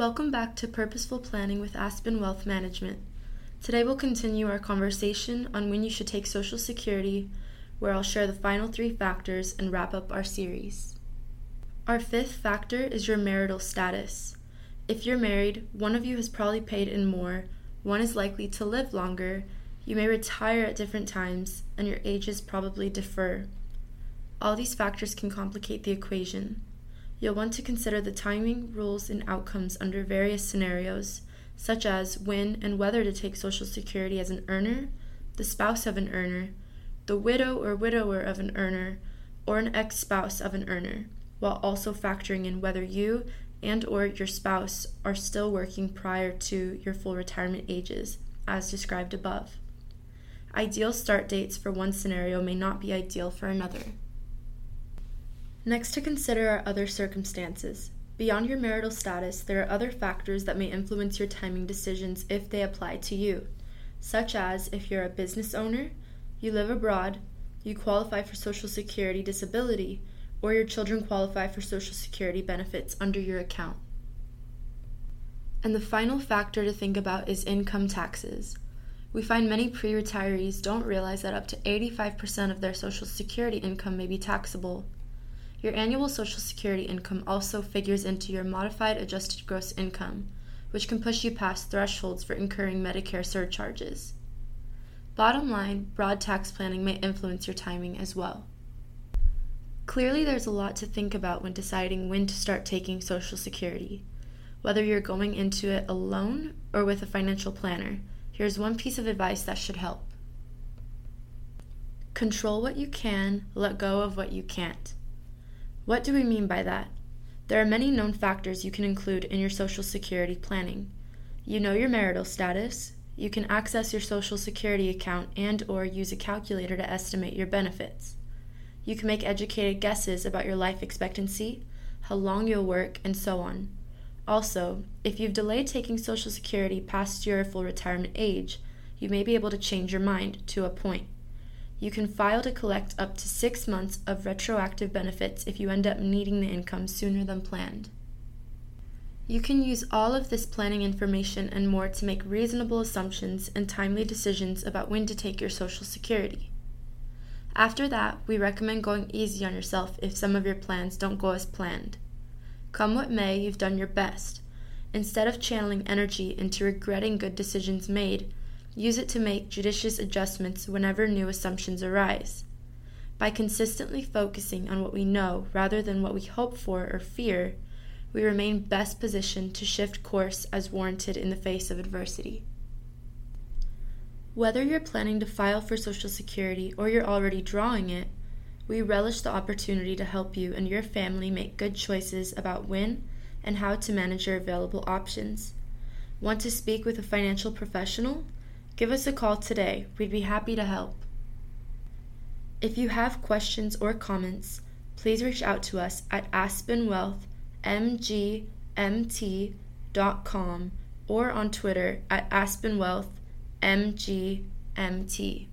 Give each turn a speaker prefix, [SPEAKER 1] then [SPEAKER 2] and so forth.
[SPEAKER 1] Welcome back to Purposeful Planning with Aspen Wealth Management. Today we'll continue our conversation on when you should take Social Security, where I'll share the final three factors and wrap up our series. Our fifth factor is your marital status. If you're married, one of you has probably paid in more, one is likely to live longer, you may retire at different times, and your ages probably differ. All these factors can complicate the equation. You'll want to consider the timing, rules, and outcomes under various scenarios, such as when and whether to take Social Security as an earner, the spouse of an earner, the widow or widower of an earner, or an ex-spouse of an earner, while also factoring in whether you and or your spouse are still working prior to your full retirement ages, as described above. Ideal start dates for one scenario may not be ideal for another. Next, to consider are other circumstances. Beyond your marital status, there are other factors that may influence your timing decisions if they apply to you, such as if you're a business owner, you live abroad, you qualify for Social Security disability, or your children qualify for Social Security benefits under your account. And the final factor to think about is income taxes. We find many pre retirees don't realize that up to 85% of their Social Security income may be taxable. Your annual Social Security income also figures into your modified adjusted gross income, which can push you past thresholds for incurring Medicare surcharges. Bottom line, broad tax planning may influence your timing as well. Clearly, there's a lot to think about when deciding when to start taking Social Security. Whether you're going into it alone or with a financial planner, here's one piece of advice that should help. Control what you can, let go of what you can't. What do we mean by that? There are many known factors you can include in your Social Security planning. You know your marital status, you can access your Social Security account and or use a calculator to estimate your benefits. You can make educated guesses about your life expectancy, how long you'll work, and so on. Also, if you've delayed taking Social Security past your full retirement age, you may be able to change your mind to a point you can file to collect up to six months of retroactive benefits if you end up needing the income sooner than planned. You can use all of this planning information and more to make reasonable assumptions and timely decisions about when to take your Social Security. After that, we recommend going easy on yourself if some of your plans don't go as planned. Come what may, you've done your best. Instead of channeling energy into regretting good decisions made, Use it to make judicious adjustments whenever new assumptions arise. By consistently focusing on what we know rather than what we hope for or fear, we remain best positioned to shift course as warranted in the face of adversity. Whether you're planning to file for Social Security or you're already drawing it, we relish the opportunity to help you and your family make good choices about when and how to manage your available options. Want to speak with a financial professional? Give us a call today. We'd be happy to help. If you have questions or comments, please reach out to us at aspenwealthmgmt.com or on Twitter at aspenwealthmgmt.